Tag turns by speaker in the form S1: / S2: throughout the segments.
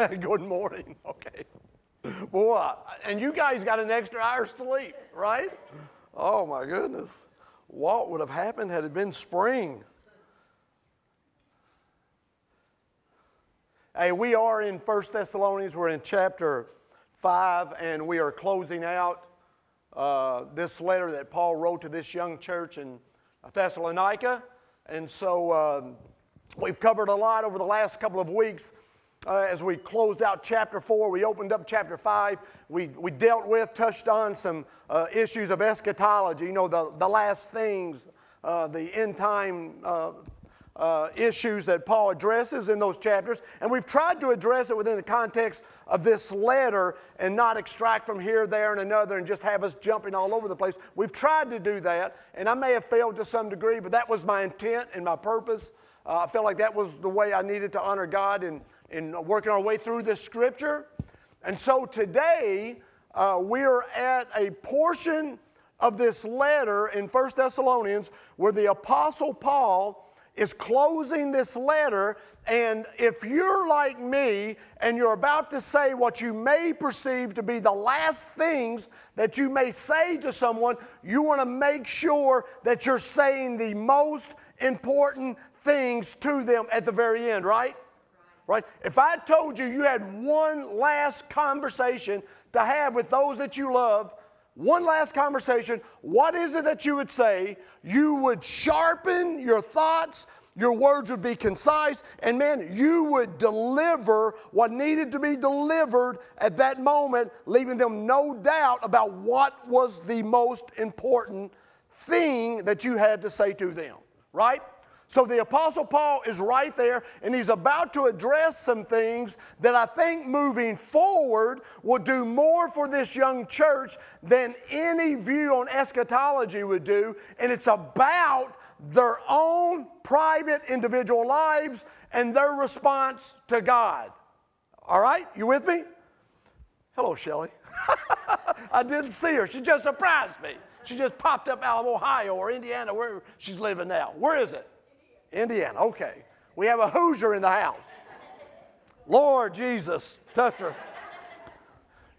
S1: Good morning. Okay. Boy, and you guys got an extra hour sleep, right? Oh my goodness. What would have happened had it been spring? Hey, we are in 1 Thessalonians. We're in chapter 5, and we are closing out uh, this letter that Paul wrote to this young church in Thessalonica. And so um, we've covered a lot over the last couple of weeks. Uh, as we closed out chapter 4, we opened up chapter 5. We, we dealt with, touched on some uh, issues of eschatology, you know, the, the last things, uh, the end time uh, uh, issues that Paul addresses in those chapters. And we've tried to address it within the context of this letter and not extract from here, there, and another and just have us jumping all over the place. We've tried to do that, and I may have failed to some degree, but that was my intent and my purpose. Uh, I felt like that was the way I needed to honor God and in working our way through this scripture. And so today, uh, we're at a portion of this letter in 1 Thessalonians where the Apostle Paul is closing this letter. And if you're like me and you're about to say what you may perceive to be the last things that you may say to someone, you want to make sure that you're saying the most important things to them at the very end, right? Right? If I told you you had one last conversation to have with those that you love, one last conversation, what is it that you would say? You would sharpen your thoughts, your words would be concise, and man, you would deliver what needed to be delivered at that moment, leaving them no doubt about what was the most important thing that you had to say to them, right? So the Apostle Paul is right there, and he's about to address some things that I think moving forward will do more for this young church than any view on eschatology would do. And it's about their own private individual lives and their response to God. All right? You with me? Hello, Shelly. I didn't see her. She just surprised me. She just popped up out of Ohio or Indiana, where she's living now. Where is it? Indiana, okay. We have a Hoosier in the house. Lord Jesus, touch her.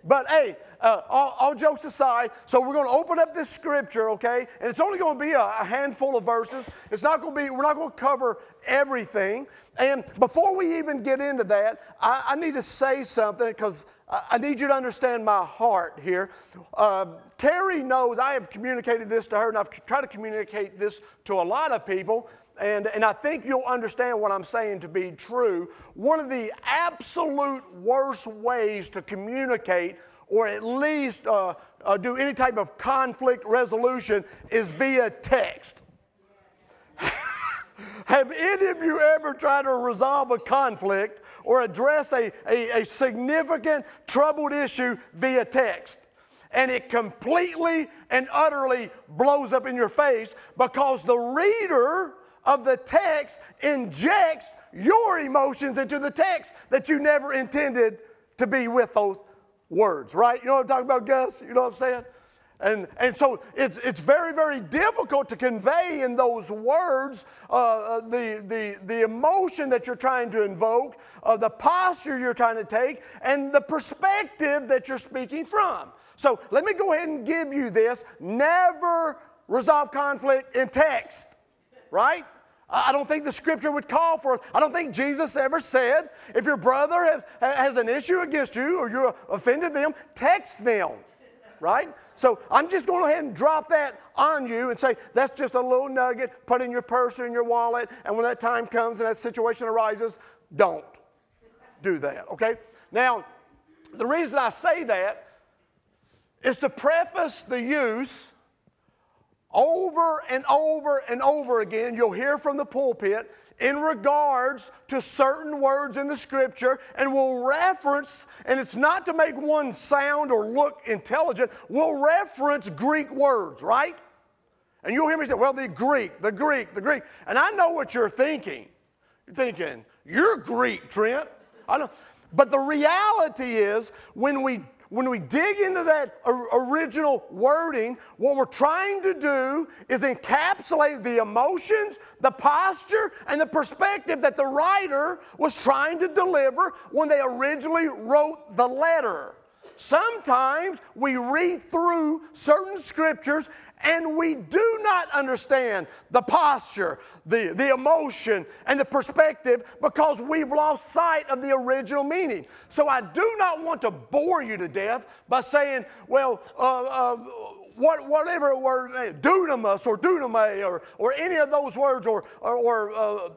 S1: But hey, uh, all, all, jokes aside, so we're going to open up this scripture, okay? And it's only going to be a, a handful of verses. It's not going to be, we're not going to cover everything. And before we even get into that, I, I need to say something because I, I, need you to understand my heart here. Uh, Terry knows I have communicated this to her, and I've tried to communicate this to a lot of people and, and I think you'll understand what I'm saying to be true. One of the absolute worst ways to communicate or at least uh, uh, do any type of conflict resolution is via text. Have any of you ever tried to resolve a conflict or address a, a, a significant troubled issue via text? and it completely and utterly blows up in your face because the reader of the text injects your emotions into the text that you never intended to be with those words, right? You know what I'm talking about, Gus? You know what I'm saying? And, and so it's, it's very, very difficult to convey in those words uh, uh, the, the, the emotion that you're trying to invoke, uh, the posture you're trying to take, and the perspective that you're speaking from. So let me go ahead and give you this. Never resolve conflict in text right? I don't think the scripture would call for it. I don't think Jesus ever said, if your brother has, has an issue against you or you offended them, text them, right? So I'm just going to go ahead and drop that on you and say, that's just a little nugget, put in your purse or in your wallet, and when that time comes and that situation arises, don't do that, okay? Now, the reason I say that is to preface the use over and over and over again, you'll hear from the pulpit in regards to certain words in the scripture, and we'll reference, and it's not to make one sound or look intelligent, we'll reference Greek words, right? And you'll hear me say, well, the Greek, the Greek, the Greek. And I know what you're thinking. You're thinking, you're Greek, Trent. I know. But the reality is, when we when we dig into that original wording, what we're trying to do is encapsulate the emotions, the posture, and the perspective that the writer was trying to deliver when they originally wrote the letter. Sometimes we read through certain scriptures and we do not understand the posture, the, the emotion, and the perspective because we've lost sight of the original meaning. So I do not want to bore you to death by saying, well, uh, uh, what, whatever word, eh, dunamis or duname or, or any of those words, or, or, or uh,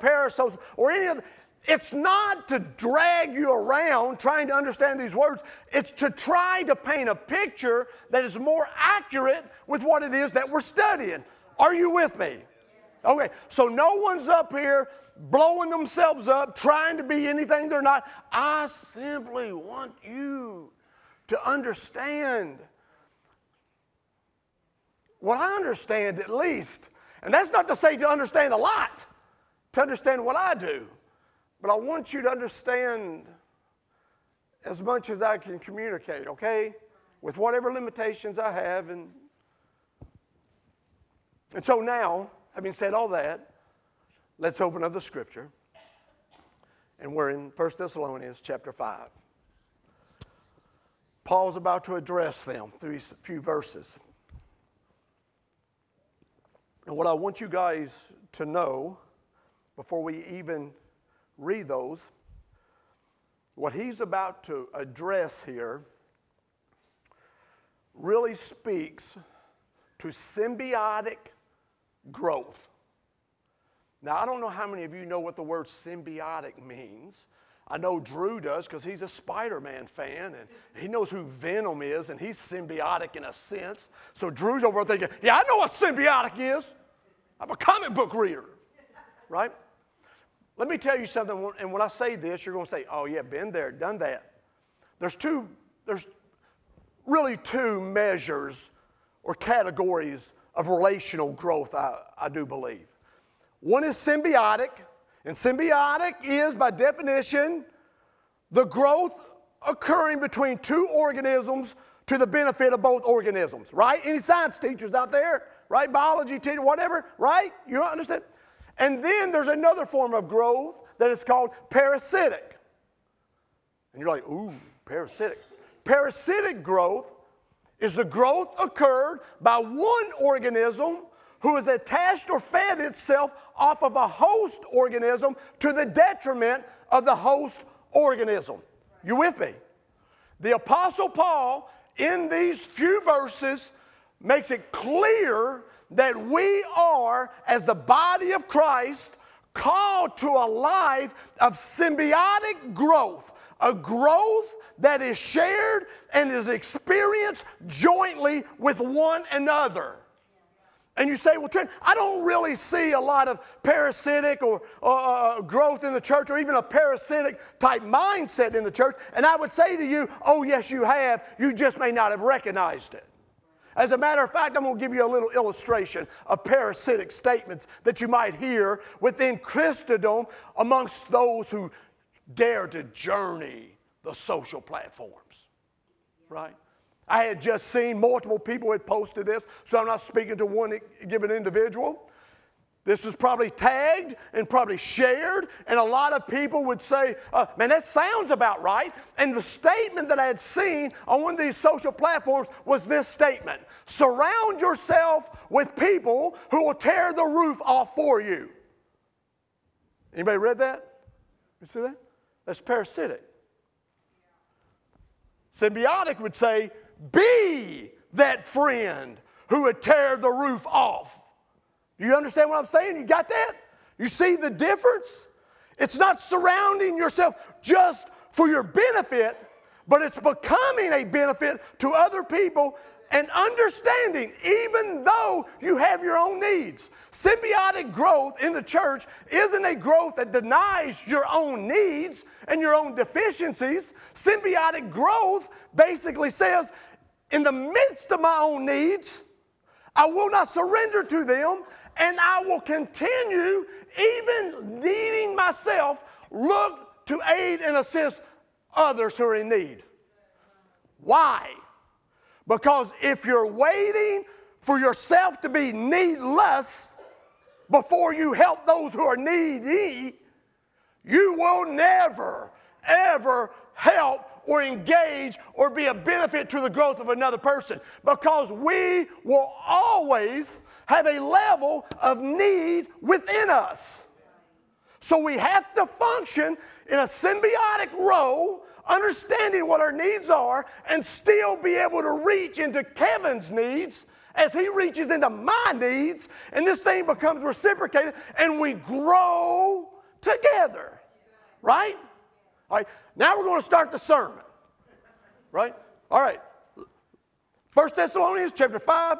S1: perissos, or any of it's not to drag you around trying to understand these words. It's to try to paint a picture that is more accurate with what it is that we're studying. Are you with me? Okay, so no one's up here blowing themselves up, trying to be anything they're not. I simply want you to understand what I understand at least. And that's not to say to understand a lot, to understand what I do. But I want you to understand as much as I can communicate, okay? With whatever limitations I have. And, and so now, having said all that, let's open up the scripture. And we're in 1 Thessalonians chapter 5. Paul's about to address them through these few verses. And what I want you guys to know before we even read those, what he's about to address here really speaks to symbiotic growth. Now, I don't know how many of you know what the word symbiotic means. I know Drew does because he's a Spider Man fan and he knows who Venom is and he's symbiotic in a sense. So Drew's over thinking, yeah, I know what symbiotic is. I'm a comic book reader, right? Let me tell you something, and when I say this, you're going to say, oh, yeah, been there, done that. There's two, there's really two measures or categories of relational growth, I, I do believe. One is symbiotic, and symbiotic is, by definition, the growth occurring between two organisms to the benefit of both organisms, right? Any science teachers out there, right? Biology teacher, whatever, right? You understand? And then there's another form of growth that is called parasitic. And you're like, ooh, parasitic. Parasitic growth is the growth occurred by one organism who has attached or fed itself off of a host organism to the detriment of the host organism. You with me? The Apostle Paul, in these few verses, makes it clear that we are, as the body of Christ, called to a life of symbiotic growth, a growth that is shared and is experienced jointly with one another. And you say, well, Trent, I don't really see a lot of parasitic or uh, growth in the church or even a parasitic type mindset in the church. And I would say to you, oh, yes, you have. You just may not have recognized it. As a matter of fact, I'm going to give you a little illustration of parasitic statements that you might hear within Christendom amongst those who dare to journey the social platforms. Right? I had just seen multiple people had posted this, so I'm not speaking to one given individual. This was probably tagged and probably shared, and a lot of people would say, uh, Man, that sounds about right. And the statement that I had seen on one of these social platforms was this statement Surround yourself with people who will tear the roof off for you. Anybody read that? You see that? That's parasitic. Symbiotic would say, Be that friend who would tear the roof off you understand what I'm saying? You got that? You see the difference? It's not surrounding yourself just for your benefit, but it's becoming a benefit to other people and understanding, even though you have your own needs. Symbiotic growth in the church isn't a growth that denies your own needs and your own deficiencies. Symbiotic growth basically says, in the midst of my own needs, I will not surrender to them and I will continue, even needing myself, look to aid and assist others who are in need. Why? Because if you're waiting for yourself to be needless before you help those who are needy, you will never, ever help or engage or be a benefit to the growth of another person because we will always have a level of need within us. So we have to function in a symbiotic role, understanding what our needs are, and still be able to reach into Kevin's needs as he reaches into my needs, and this thing becomes reciprocated, and we grow together. Right? All right, now we're going to start the sermon. Right? All right. 1 Thessalonians chapter 5,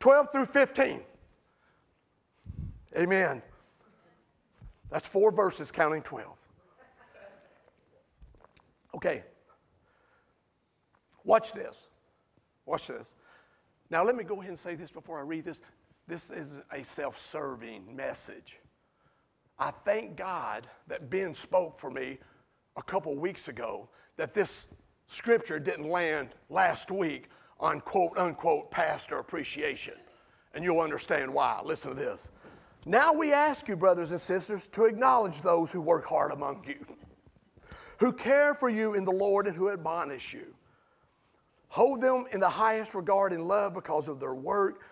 S1: 12 through 15. Amen. That's four verses counting 12. Okay. Watch this. Watch this. Now, let me go ahead and say this before I read this. This is a self serving message. I thank God that Ben spoke for me a couple weeks ago that this scripture didn't land last week on quote unquote pastor appreciation. And you'll understand why. Listen to this. Now we ask you, brothers and sisters, to acknowledge those who work hard among you, who care for you in the Lord and who admonish you. Hold them in the highest regard and love because of their work.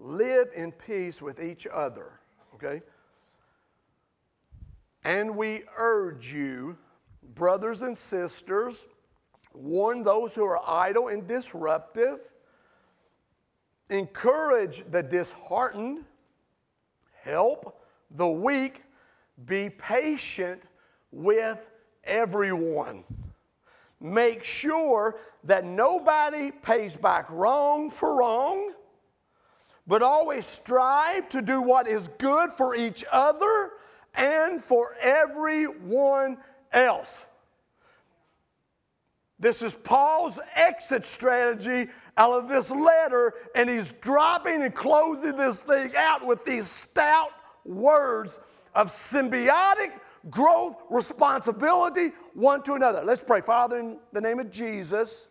S1: Live in peace with each other. Okay? And we urge you, brothers and sisters, warn those who are idle and disruptive, encourage the disheartened, help the weak, be patient with everyone. Make sure that nobody pays back wrong for wrong, but always strive to do what is good for each other and for everyone else. This is Paul's exit strategy out of this letter, and he's dropping and closing this thing out with these stout words of symbiotic growth, responsibility one to another. Let's pray. Father, in the name of Jesus,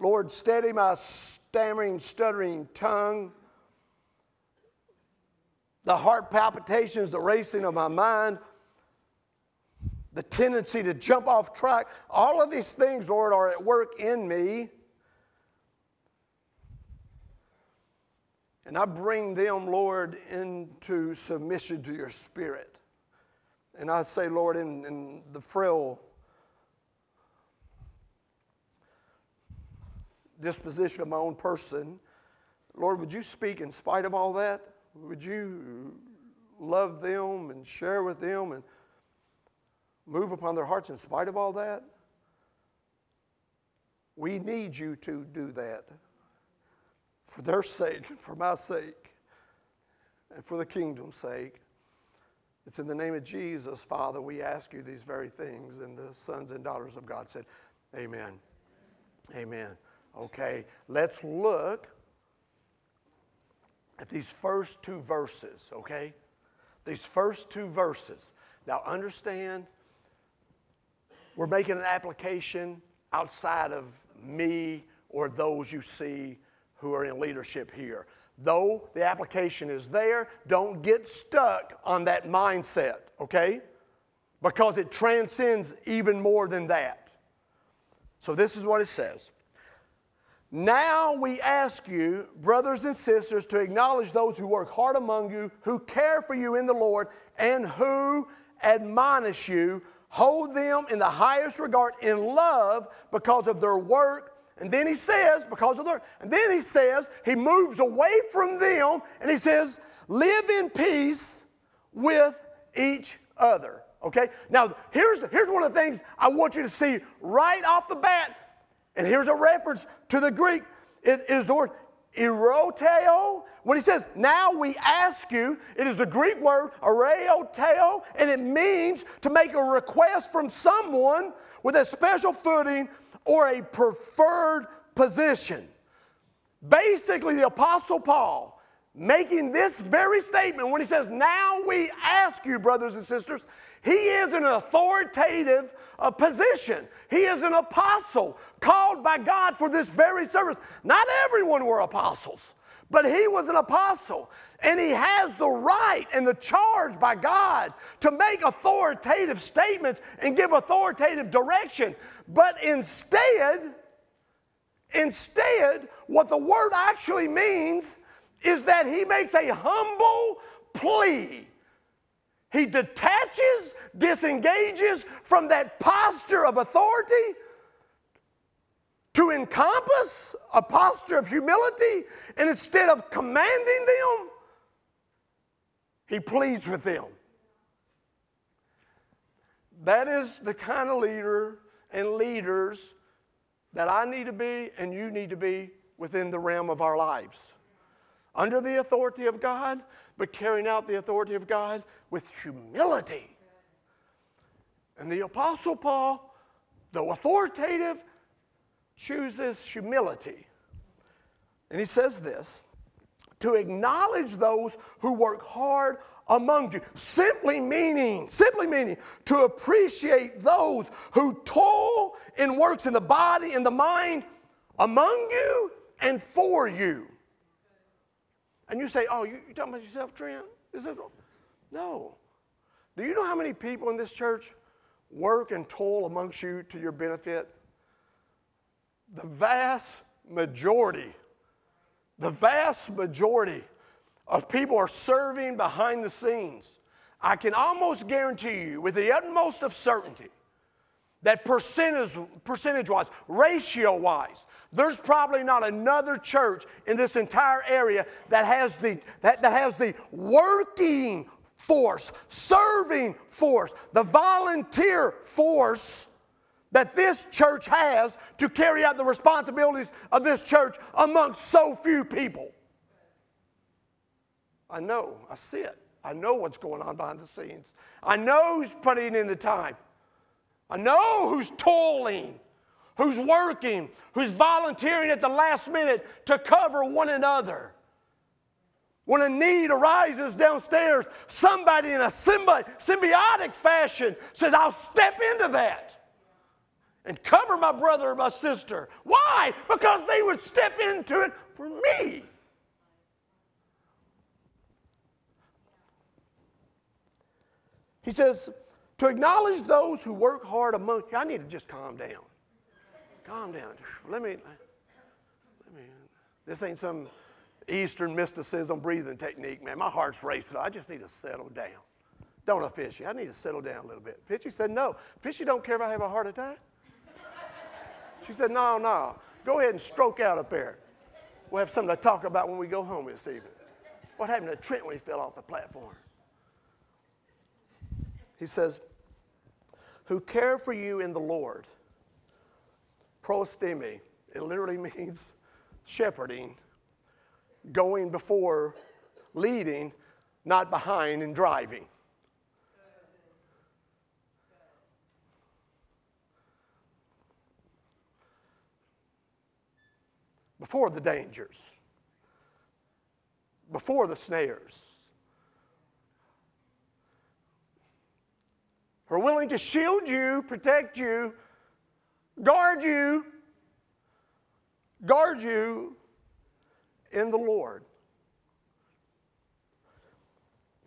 S1: Lord, steady my stammering, stuttering tongue the heart palpitations, the racing of my mind, the tendency to jump off track, all of these things, Lord, are at work in me. And I bring them, Lord, into submission to your spirit. And I say, Lord, in, in the frail disposition of my own person, Lord, would you speak in spite of all that? Would you love them and share with them and move upon their hearts in spite of all that? We need you to do that for their sake, for my sake, and for the kingdom's sake. It's in the name of Jesus, Father, we ask you these very things. And the sons and daughters of God said, Amen. Amen. Okay, let's look at these first two verses, okay? These first two verses. Now, understand, we're making an application outside of me or those you see who are in leadership here. Though the application is there, don't get stuck on that mindset, okay? Because it transcends even more than that. So, this is what it says now we ask you, brothers and sisters, to acknowledge those who work hard among you, who care for you in the Lord, and who admonish you. Hold them in the highest regard in love because of their work. And then he says, because of their, and then he says, he moves away from them and he says, live in peace with each other. Okay? Now, here's, here's one of the things I want you to see right off the bat and here's a reference to the Greek. It is the word eroteo. When he says, now we ask you, it is the Greek word eroteo, and it means to make a request from someone with a special footing or a preferred position. Basically, the Apostle Paul making this very statement when he says, Now we ask you, brothers and sisters, he is an authoritative a position. He is an apostle called by God for this very service. Not everyone were apostles, but he was an apostle. And he has the right and the charge by God to make authoritative statements and give authoritative direction. But instead, instead, what the word actually means is that he makes a humble plea. He detaches, disengages from that posture of authority to encompass a posture of humility, and instead of commanding them, he pleads with them. That is the kind of leader and leaders that I need to be and you need to be within the realm of our lives. Under the authority of God, but carrying out the authority of God with humility. And the Apostle Paul, though authoritative, chooses humility. And he says this to acknowledge those who work hard among you. Simply meaning, simply meaning to appreciate those who toil in works in the body and the mind among you and for you. And you say, oh, you, you talking about yourself, Trent? Is this, no. Do you know how many people in this church work and toil amongst you to your benefit? The vast majority, the vast majority of people are serving behind the scenes. I can almost guarantee you, with the utmost of certainty, that percentage, percentage wise, ratio wise, there's probably not another church in this entire area that has the, that, that has the working force, serving force, the volunteer force that this church has to carry out the responsibilities of this church amongst so few people. I know, I see it. I know what's going on behind the scenes. I know who's putting in the time. I know who's toiling, who's working, who's volunteering at the last minute to cover one another. When a need arises downstairs, somebody in a symbiotic fashion says, I'll step into that and cover my brother or my sister. Why? Because they would step into it for me. He says, to acknowledge those who work hard among you. I need to just calm down. Calm down. Let me, let me, this ain't some Eastern mysticism breathing technique, man. My heart's racing. I just need to settle down. Don't I, Fishy? I need to settle down a little bit. Fishy said, no. Fishy don't care if I have a heart attack. She said, no, no. Go ahead and stroke out up there. We'll have something to talk about when we go home this evening. What happened to Trent when he fell off the platform? He says, who care for you in the Lord. Prostemi, it literally means shepherding, going before, leading, not behind and driving. Before the dangers, before the snares, are willing to shield you, protect you, guard you, guard you in the Lord.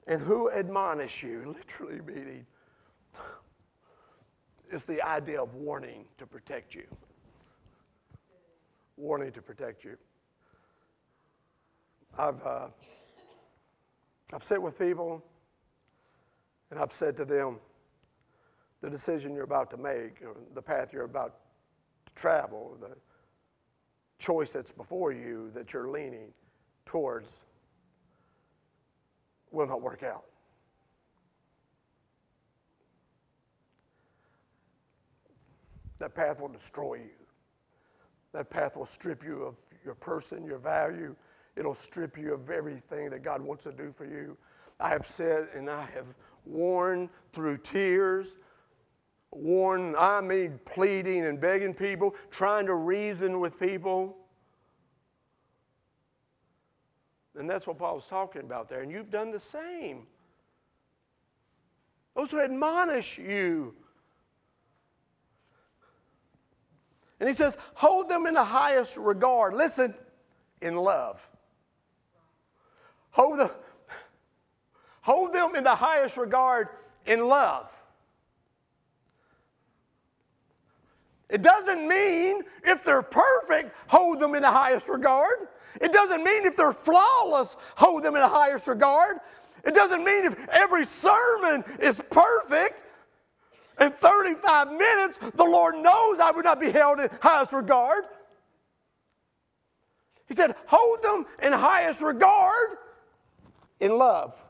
S1: And who admonish you, literally meaning, is the idea of warning to protect you. Warning to protect you. I've, uh, I've sat with people and I've said to them, the decision you're about to make, or the path you're about to travel, the choice that's before you that you're leaning towards will not work out. That path will destroy you. That path will strip you of your person, your value. It'll strip you of everything that God wants to do for you. I have said and I have warned through tears warning, I mean pleading and begging people, trying to reason with people. And that's what Paul was talking about there. And you've done the same. Those who admonish you, And he says, hold them in the highest regard. Listen, in love. Hold them, hold them in the highest regard in love. It doesn't mean if they're perfect, hold them in the highest regard. It doesn't mean if they're flawless, hold them in the highest regard. It doesn't mean if every sermon is perfect. In 35 minutes, the Lord knows I would not be held in highest regard. He said, hold them in highest regard in love.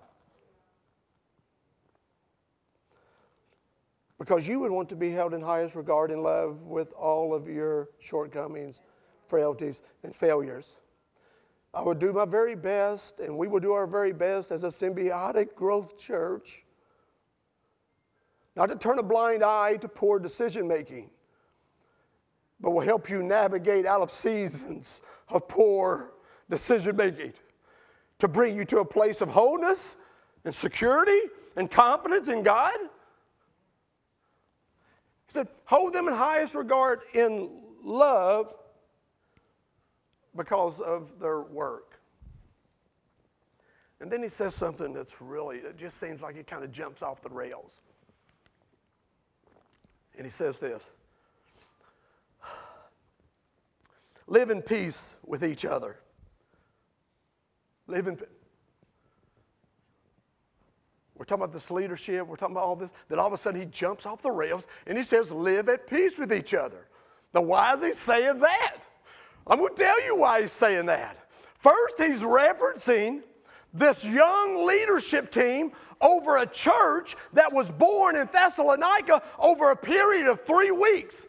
S1: Because you would want to be held in highest regard and love with all of your shortcomings, frailties, and failures. I would do my very best, and we will do our very best as a symbiotic growth church, not to turn a blind eye to poor decision making, but will help you navigate out of seasons of poor decision making to bring you to a place of wholeness and security and confidence in God. He said, hold them in highest regard in love because of their work. And then he says something that's really, it just seems like it kind of jumps off the rails. And he says this Live in peace with each other. Live in We're talking about this leadership, we're talking about all this. Then all of a sudden he jumps off the rails and he says, Live at peace with each other. Now, why is he saying that? I'm going to tell you why he's saying that. First, he's referencing this young leadership team over a church that was born in Thessalonica over a period of three weeks.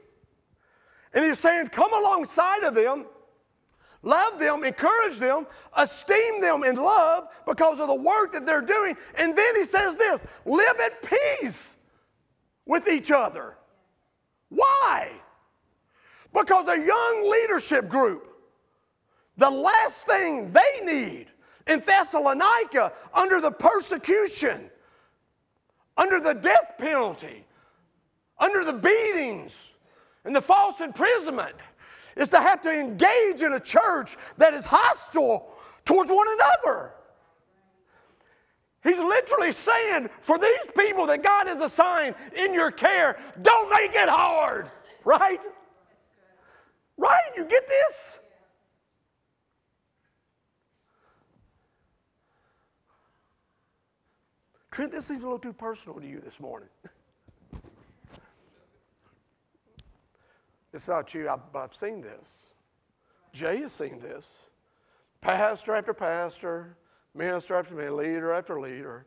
S1: And he's saying, come alongside of them, love them, encourage them, esteem them in love because of the work that they're doing. And then he says this live at peace with each other. Why? Because a young leadership group, the last thing they need in Thessalonica under the persecution, under the death penalty, under the beatings, and the false imprisonment is to have to engage in a church that is hostile towards one another. He's literally saying, for these people that God has assigned in your care, don't make it hard, right? Right? You get this? Trent, this seems a little too personal to you this morning. it's not you, I've, I've seen this. Jay has seen this. Pastor after pastor, minister after minister, leader after leader,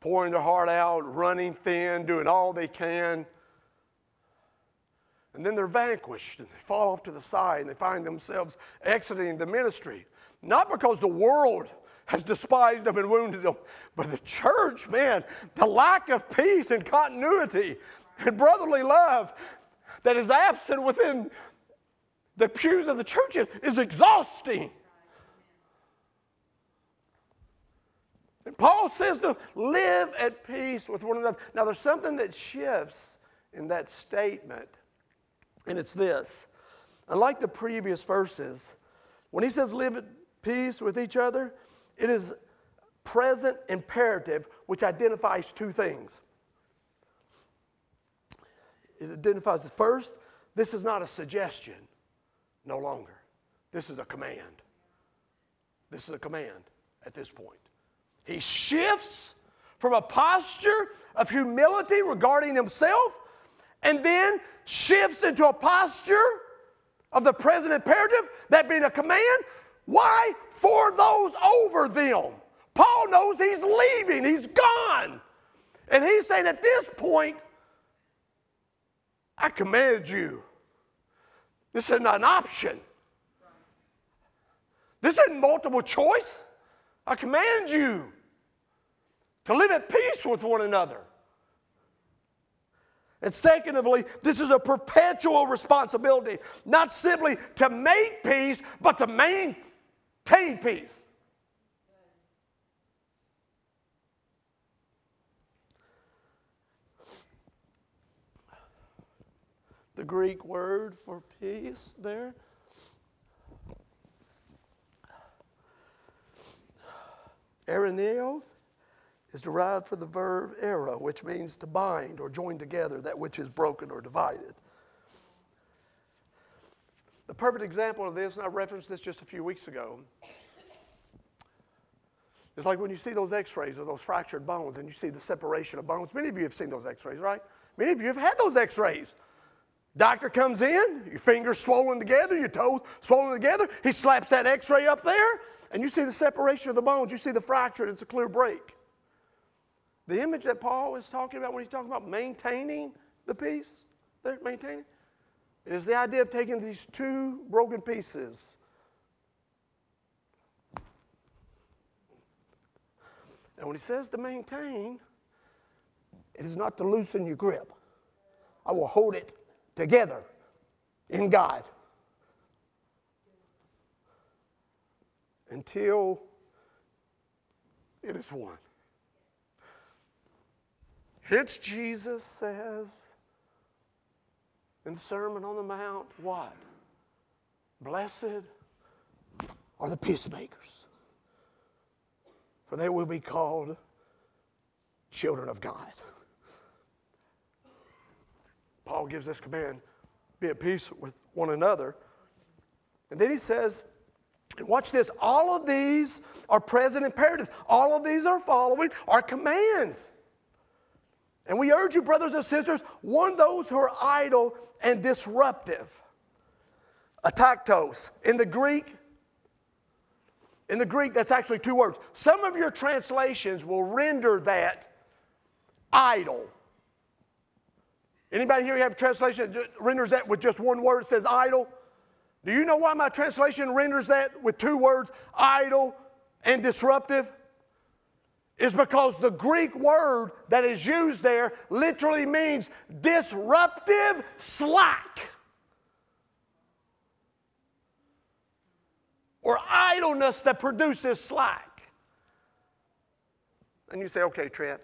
S1: pouring their heart out, running thin, doing all they can and then they're vanquished and they fall off to the side and they find themselves exiting the ministry. Not because the world has despised them and wounded them, but the church, man, the lack of peace and continuity and brotherly love that is absent within the pews of the churches is exhausting. And Paul says to live at peace with one another. Now, there's something that shifts in that statement and it's this unlike the previous verses, when he says live at peace with each other, it is present imperative, which identifies two things. It identifies the first, this is not a suggestion, no longer. This is a command. This is a command at this point. He shifts from a posture of humility regarding himself and then shifts into a posture of the present imperative, that being a command. Why? For those over them. Paul knows he's leaving, he's gone. And he's saying at this point, I command you. This is not an option. This isn't multiple choice. I command you to live at peace with one another. And secondly, this is a perpetual responsibility, not simply to make peace, but to maintain peace. The Greek word for peace there. Araneo is derived from the verb era, which means to bind or join together that which is broken or divided. The perfect example of this, and I referenced this just a few weeks ago, it's like when you see those x rays of those fractured bones and you see the separation of bones. Many of you have seen those x rays, right? Many of you have had those x rays. Doctor comes in, your fingers swollen together, your toes swollen together. He slaps that x ray up there, and you see the separation of the bones. You see the fracture, it's a clear break. The image that Paul is talking about when he's talking about maintaining the peace, they're maintaining, it is the idea of taking these two broken pieces. And when he says to maintain, it is not to loosen your grip. I will hold it together in God until it is one. Hence, Jesus says in the Sermon on the Mount, what? Blessed are the peacemakers, for they will be called children of God. Paul gives this command be at peace with one another. And then he says, watch this, all of these are present imperatives. All of these are following our commands. And we urge you, brothers and sisters, warn those who are idle and disruptive. Ataktos. In the Greek, in the Greek, that's actually two words. Some of your translations will render that idle. Anybody here have a translation that renders that with just one word? It says idle. Do you know why my translation renders that with two words, idle and disruptive? Is because the Greek word that is used there literally means disruptive slack. Or idleness that produces slack. And you say, okay, Trent,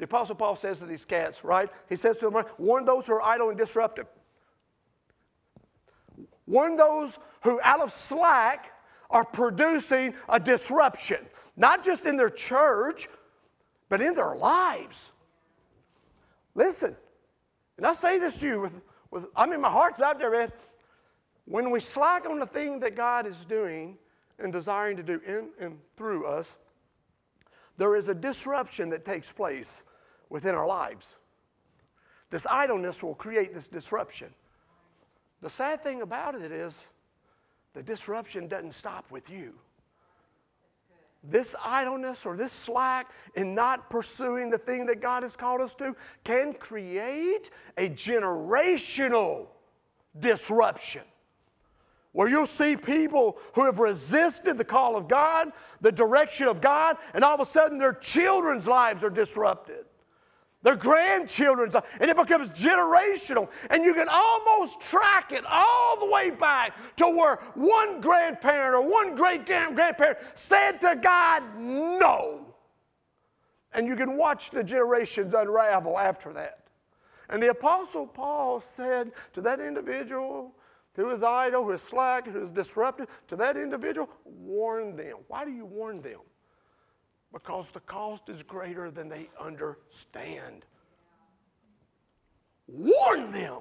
S1: the Apostle Paul says to these cats, right? He says to them, warn those who are idle and disruptive. Warn those who, out of slack, are producing a disruption, not just in their church, but in their lives. Listen, and I say this to you with, with I mean, my heart's out there, man. When we slack on the thing that God is doing and desiring to do in and through us, there is a disruption that takes place within our lives. This idleness will create this disruption. The sad thing about it is the disruption doesn't stop with you. This idleness or this slack in not pursuing the thing that God has called us to can create a generational disruption where you'll see people who have resisted the call of God, the direction of God, and all of a sudden their children's lives are disrupted their grandchildren's, and it becomes generational. And you can almost track it all the way back to where one grandparent or one great grandparent said to God, No. And you can watch the generations unravel after that. And the Apostle Paul said to that individual who is idle, who is slack, who is disruptive, to that individual, warn them. Why do you warn them? Because the cost is greater than they understand. Warn them.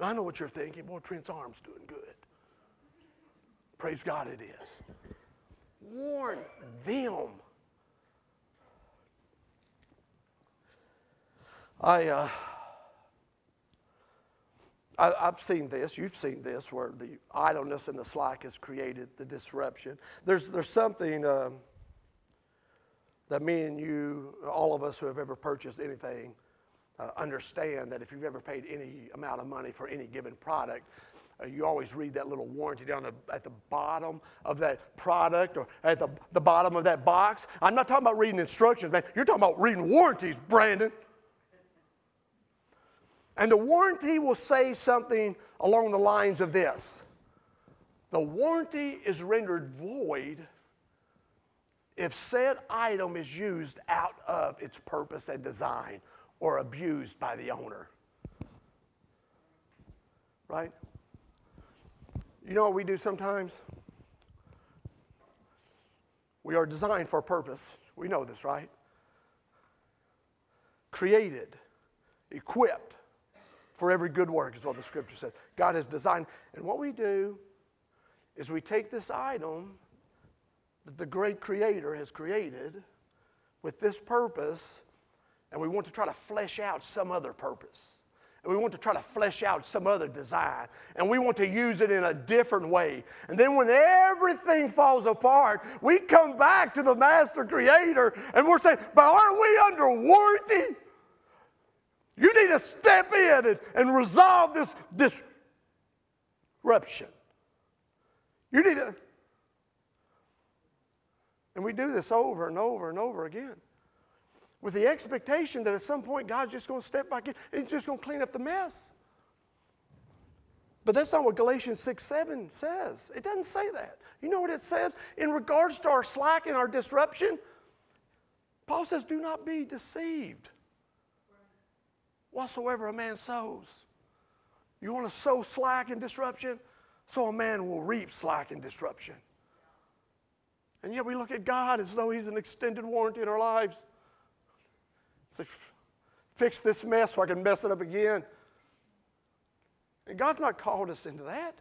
S1: I know what you're thinking. Boy, Trent's arm's doing good. Praise God, it is. Warn them. I, uh, I, have seen this, you've seen this, where the idleness and the slack has created the disruption. There's, there's something. Um, that me and you, all of us who have ever purchased anything, uh, understand that if you've ever paid any amount of money for any given product, uh, you always read that little warranty down the, at the bottom of that product or at the, the bottom of that box. I'm not talking about reading instructions, man. You're talking about reading warranties, Brandon. And the warranty will say something along the lines of this The warranty is rendered void if said item is used out of its purpose and design or abused by the owner. Right? You know what we do sometimes? We are designed for a purpose. We know this, right? Created, equipped for every good work, is what the scripture says. God has designed. And what we do is we take this item that the great creator has created with this purpose, and we want to try to flesh out some other purpose and we want to try to flesh out some other design, and we want to use it in a different way. And then when everything falls apart, we come back to the master creator and we're saying, But aren't we under warranty? You need to step in and, and resolve this disruption. You need to. And we do this over and over and over again with the expectation that at some point God's just going to step back in and He's just going to clean up the mess. But that's not what Galatians 6 7 says. It doesn't say that. You know what it says? In regards to our slack and our disruption, Paul says, Do not be deceived. Whatsoever a man sows. You want to sow slack and disruption? So a man will reap slack and disruption. And yet we look at God as though He's an extended warranty in our lives. Say, fix this mess so I can mess it up again. And God's not called us into that.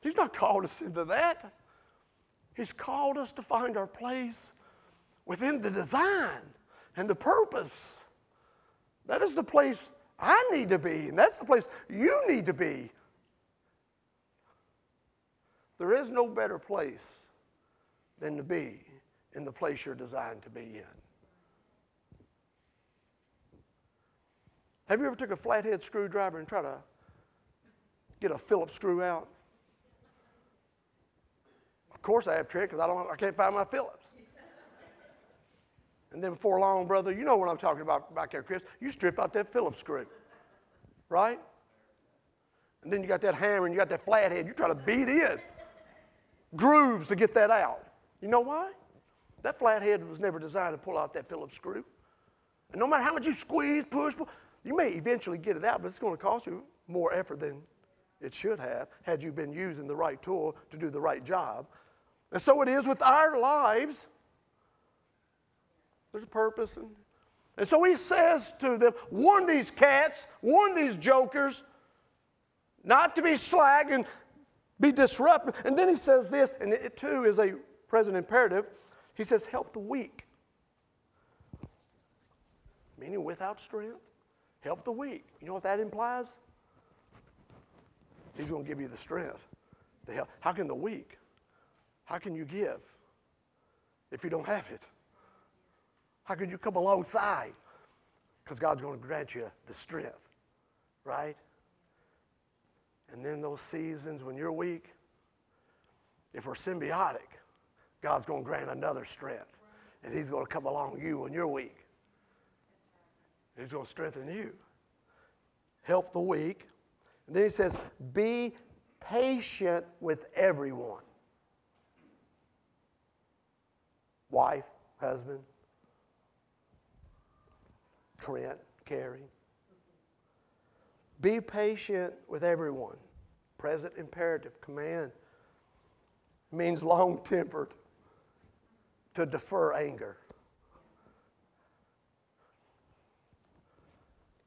S1: He's not called us into that. He's called us to find our place within the design and the purpose. That is the place I need to be, and that's the place you need to be. There is no better place than to be in the place you're designed to be in. Have you ever took a flathead screwdriver and tried to get a Phillips screw out? Of course I have trick because I don't I can't find my Phillips. And then before long, brother, you know what I'm talking about back there, Chris. You strip out that Phillips screw, right? And then you got that hammer and you got that flathead. You try to beat in grooves to get that out. You know why? That flathead was never designed to pull out that Phillips screw. And no matter how much you squeeze, push, pull, you may eventually get it out, but it's going to cost you more effort than it should have had you been using the right tool to do the right job. And so it is with our lives. There's a purpose. And, and so he says to them, warn these cats, warn these jokers, not to be slag and be disruptive. And then he says this, and it too is a present imperative. He says, help the weak. Meaning without strength. Help the weak. You know what that implies? He's going to give you the strength to help. How can the weak? How can you give if you don't have it? How can you come alongside? Because God's going to grant you the strength, right? And then those seasons when you're weak, if we're symbiotic, God's going to grant another strength. And He's going to come along you when you're weak. He's going to strengthen you. Help the weak. And then he says, be patient with everyone. Wife, husband, Trent, Carrie. Be patient with everyone. Present imperative, command. Means long tempered, to defer anger.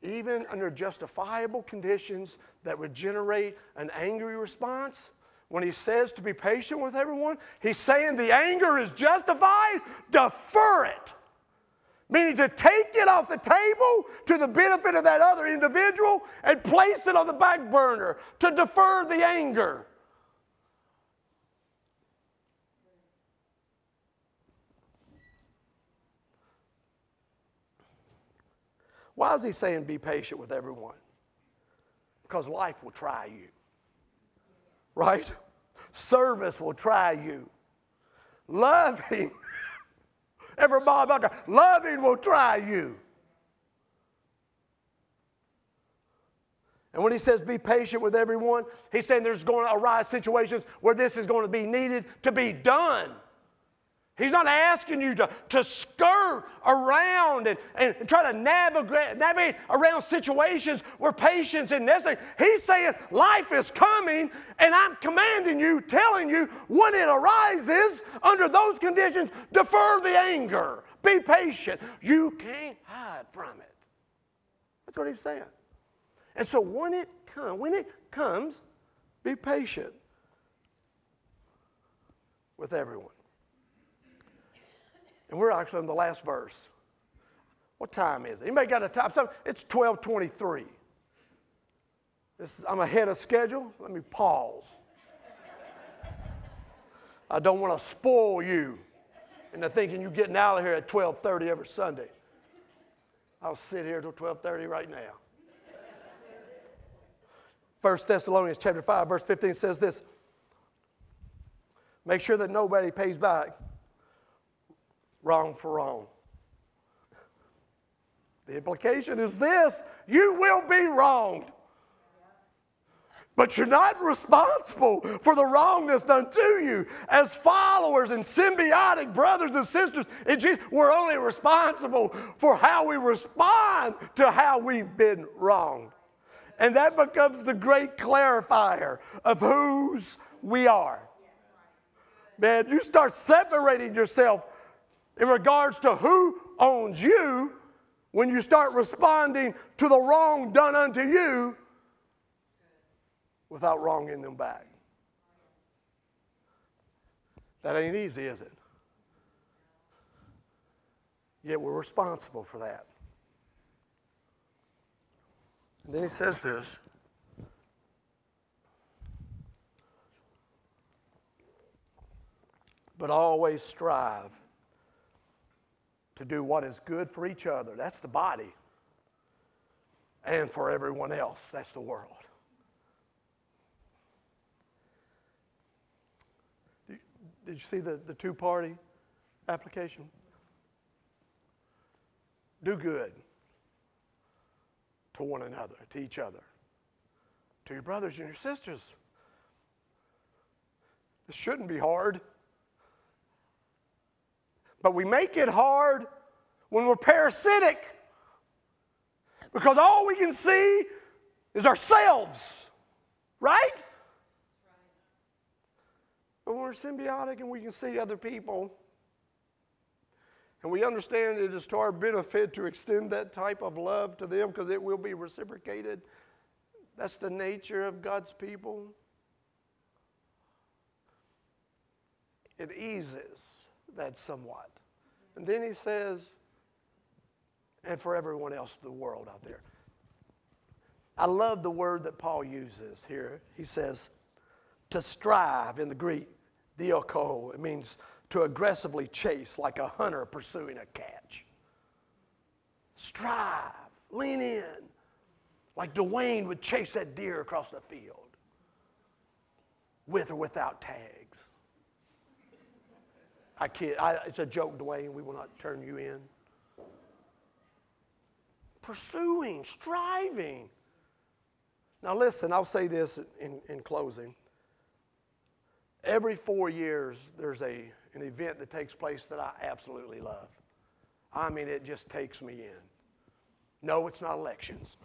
S1: even under justifiable conditions that would generate an angry response, when he says to be patient with everyone, he's saying the anger is justified, defer it. Meaning to take it off the table to the benefit of that other individual and place it on the back burner, to defer the anger. Why is he saying be patient with everyone? Because life will try you, right? Service will try you. Loving, every mom out there, loving will try you. And when he says be patient with everyone, he's saying there's going to arise situations where this is going to be needed to be done. He's not asking you to, to skirt around and, and try to navigate, navigate around situations where patience is necessary. He's saying life is coming, and I'm commanding you, telling you when it arises, under those conditions, defer the anger. Be patient. You can't hide from it. That's what he's saying. And so when it comes, when it comes, be patient with everyone. And we're actually in the last verse. What time is it? Anybody got a time? It's 1223. This, I'm ahead of schedule. Let me pause. I don't want to spoil you into thinking you're getting out of here at 1230 every Sunday. I'll sit here till 1230 right now. 1 Thessalonians chapter 5, verse 15 says this. Make sure that nobody pays back wrong for wrong. The implication is this you will be wronged. But you're not responsible for the wrong that's done to you. As followers and symbiotic brothers and sisters in Jesus, we're only responsible for how we respond to how we've been wronged. And that becomes the great clarifier of whose we are. Man, you start separating yourself in regards to who owns you when you start responding to the wrong done unto you without wronging them back. That ain't easy, is it? Yet we're responsible for that. And then he says this. But always strive to do what is good for each other. That's the body. And for everyone else. That's the world. Did you see the, the two party application? Do good to one another, to each other, to your brothers and your sisters. This shouldn't be hard. But we make it hard when we're parasitic because all we can see is ourselves, right? But when we're symbiotic and we can see other people, and we understand it is to our benefit to extend that type of love to them because it will be reciprocated. That's the nature of God's people. It eases that somewhat. And then he says, and for everyone else in the world out there. I love the word that Paul uses here. He says, to strive in the Greek, dioko, it means to aggressively chase like a hunter pursuing a catch. Strive, lean in, like Dwayne would chase that deer across the field, with or without tags. I kid. I, it's a joke, Dwayne. We will not turn you in. Pursuing, striving. Now, listen, I'll say this in, in closing. Every four years, there's a, an event that takes place that I absolutely love. I mean, it just takes me in. No, it's not elections.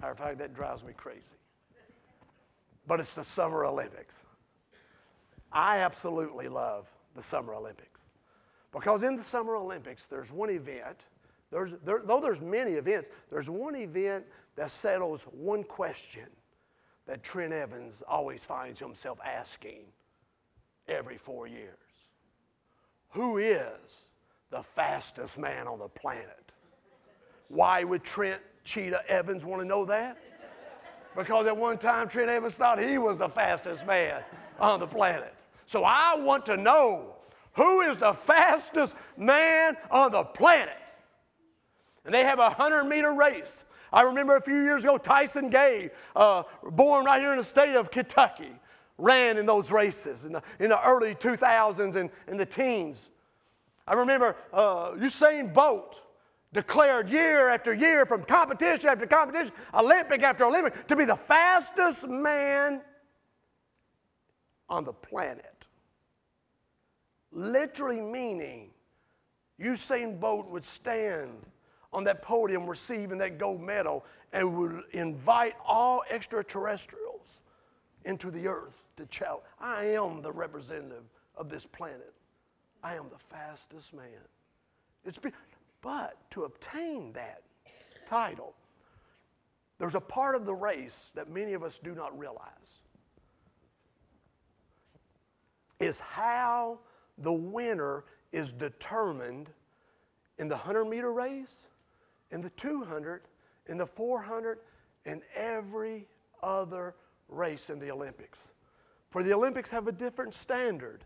S1: Matter of fact, that drives me crazy. But it's the Summer Olympics. I absolutely love the Summer Olympics. Because in the Summer Olympics, there's one event, there's, there, though there's many events, there's one event that settles one question that Trent Evans always finds himself asking every four years. Who is the fastest man on the planet? Why would Trent Cheetah Evans want to know that? Because at one time Trent Evans thought he was the fastest man on the planet. So I want to know who is the fastest man on the planet. And they have a 100 meter race. I remember a few years ago, Tyson Gay, uh, born right here in the state of Kentucky, ran in those races in the, in the early 2000s and, and the teens. I remember uh, Usain Bolt declared year after year from competition after competition, Olympic after Olympic, to be the fastest man on the planet. literally meaning Usain Bolt would stand on that podium receiving that gold medal and would invite all extraterrestrials into the earth to challenge. I am the representative of this planet. I am the fastest man. It's be, but to obtain that title, there's a part of the race that many of us do not realize. Is how the winner is determined in the 100 meter race, in the 200, in the 400, and every other race in the Olympics. For the Olympics have a different standard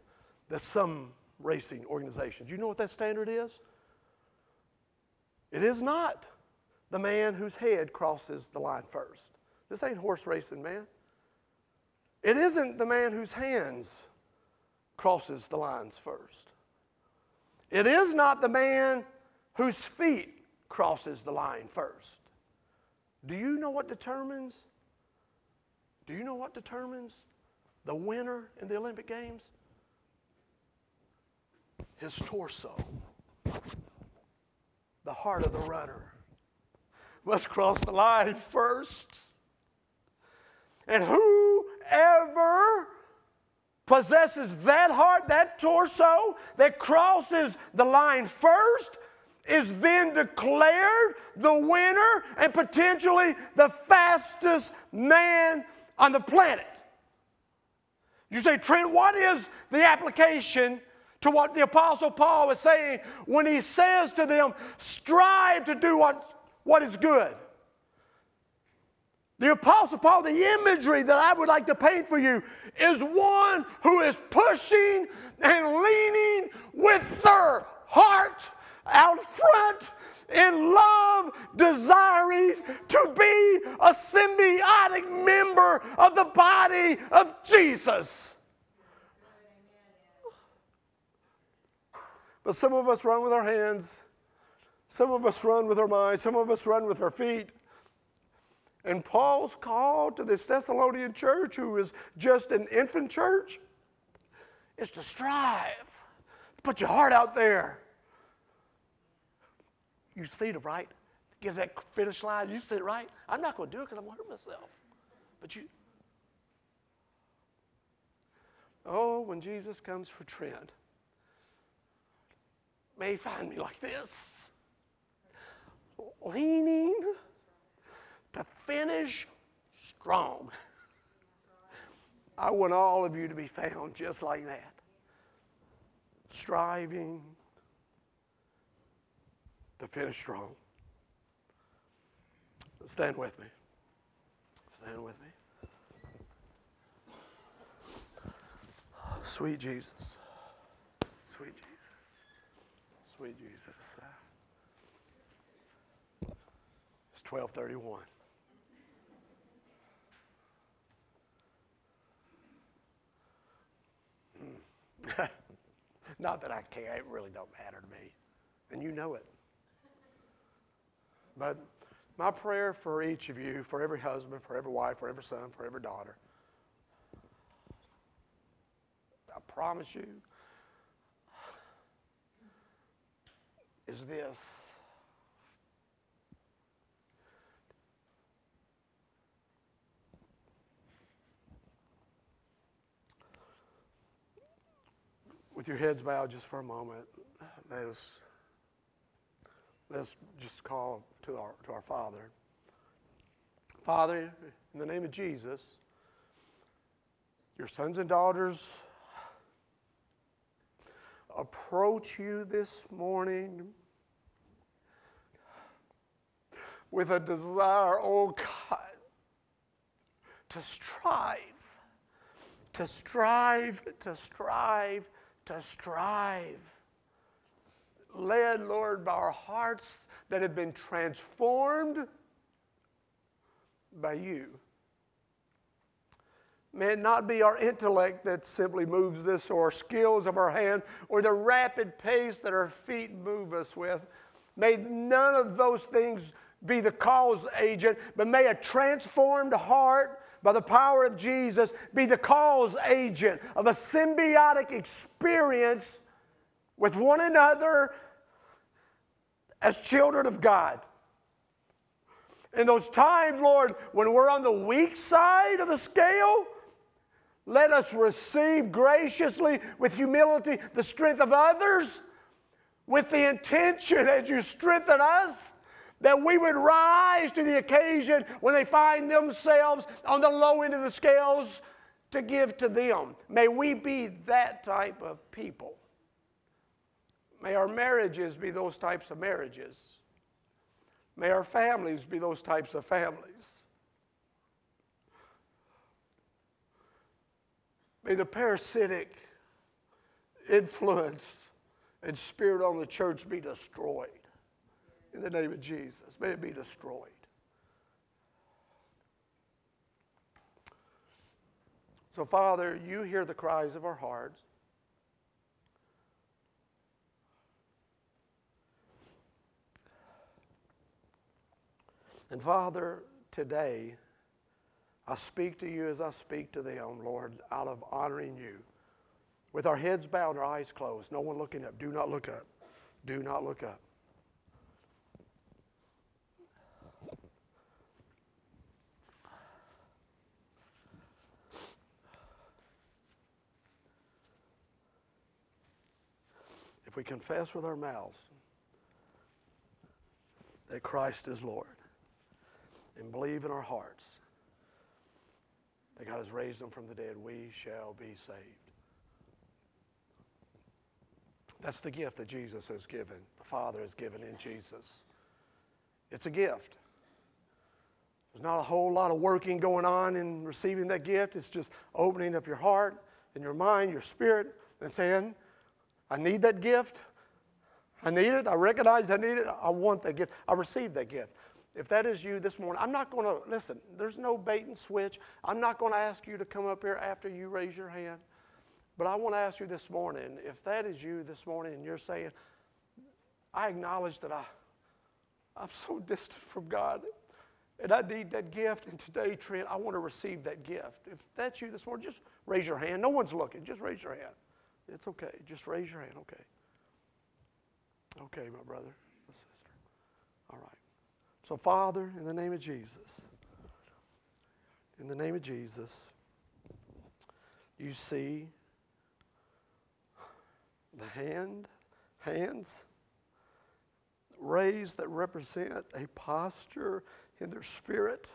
S1: that some racing organizations. You know what that standard is? It is not the man whose head crosses the line first. This ain't horse racing, man. It isn't the man whose hands crosses the lines first. It is not the man whose feet crosses the line first. Do you know what determines? Do you know what determines the winner in the Olympic Games? His torso, the heart of the runner, must cross the line first. And whoever possesses that heart, that torso that crosses the line first, is then declared the winner and potentially the fastest man on the planet. You say, Trent, what is the application to what the Apostle Paul is saying when he says to them, strive to do what, what is good? The Apostle Paul, the imagery that I would like to paint for you is one who is pushing and leaning with their heart out front in love, desiring to be a symbiotic member of the body of Jesus. But some of us run with our hands, some of us run with our minds, some of us run with our feet. And Paul's call to this Thessalonian church, who is just an infant church, is to strive. Put your heart out there. You see it, right? Get that finish line. You see it, right? I'm not going to do it because I'm going to hurt myself. But you. Oh, when Jesus comes for Trent, may he find me like this, leaning to finish strong. I want all of you to be found just like that. Striving to finish strong. Stand with me. Stand with me. Sweet Jesus. Sweet Jesus. Sweet Jesus. It's 1231. Not that I care, it really don't matter to me. And you know it. But my prayer for each of you, for every husband, for every wife, for every son, for every daughter, I promise you, is this. With your heads bowed just for a moment, let us let's just call to our, to our Father. Father, in the name of Jesus, your sons and daughters approach you this morning with a desire, oh God, to strive, to strive, to strive, to strive led, Lord, by our hearts that have been transformed by you. May it not be our intellect that simply moves this, or our skills of our hand, or the rapid pace that our feet move us with. May none of those things be the cause agent, but may a transformed heart by the power of Jesus be the cause agent of a symbiotic experience with one another as children of God. In those times, Lord, when we're on the weak side of the scale, let us receive graciously with humility the strength of others with the intention as you strengthen us that we would rise to the occasion when they find themselves on the low end of the scales to give to them. May we be that type of people. May our marriages be those types of marriages. May our families be those types of families. May the parasitic influence and spirit on the church be destroyed. In the name of Jesus, may it be destroyed. So, Father, you hear the cries of our hearts. And Father, today, I speak to you as I speak to them, Lord, out of honoring you. With our heads bowed our eyes closed, no one looking up. Do not look up. Do not look up. If we confess with our mouths that Christ is Lord and believe in our hearts that God has raised him from the dead, we shall be saved. That's the gift that Jesus has given, the Father has given in Jesus. It's a gift. There's not a whole lot of working going on in receiving that gift. It's just opening up your heart and your mind, your spirit, and saying, I need that gift. I need it. I recognize I need it. I want that gift. I received that gift. If that is you this morning, I'm not going to, listen, there's no bait and switch. I'm not going to ask you to come up here after you raise your hand. But I want to ask you this morning if that is you this morning and you're saying, I acknowledge that I, I'm so distant from God and I need that gift. And today, Trent, I want to receive that gift. If that's you this morning, just raise your hand. No one's looking. Just raise your hand. It's okay. Just raise your hand. Okay. Okay, my brother, my sister. All right. So, Father, in the name of Jesus, in the name of Jesus, you see the hand, hands raised that represent a posture in their spirit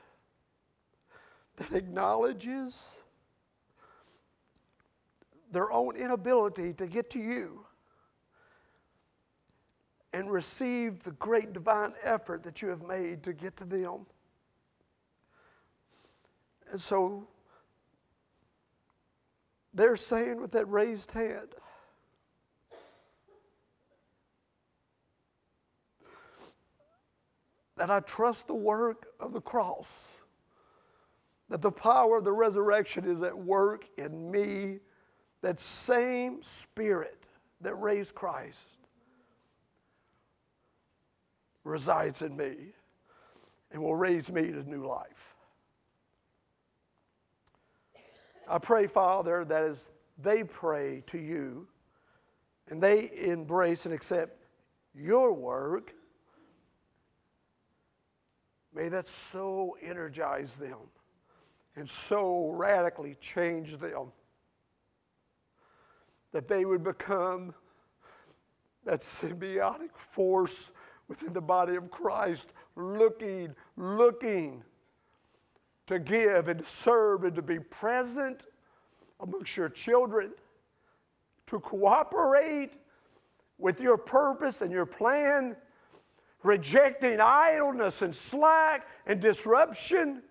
S1: that acknowledges their own inability to get to you and receive the great divine effort that you have made to get to them. And so they're saying with that raised hand, that I trust the work of the cross, that the power of the resurrection is at work in me, that same spirit that raised Christ resides in me and will raise me to new life. I pray, Father, that as they pray to you and they embrace and accept your work, may that so energize them and so radically change them that they would become that symbiotic force within the body of Christ, looking, looking to give and to serve and to be present amongst your children, to cooperate with your purpose and your plan, rejecting idleness and slack and disruption,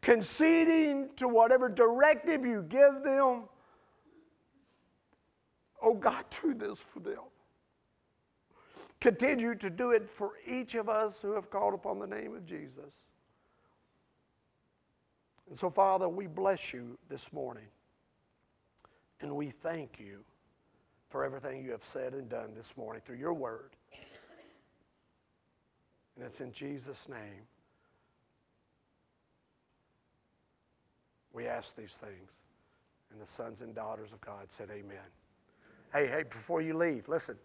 S1: conceding to whatever directive you give them. Oh God, do this for them. Continue to do it for each of us who have called upon the name of Jesus. And so, Father, we bless you this morning. And we thank you for everything you have said and done this morning through your word. And it's in Jesus' name we ask these things. And the sons and daughters of God said, Amen. Hey, hey, before you leave, listen.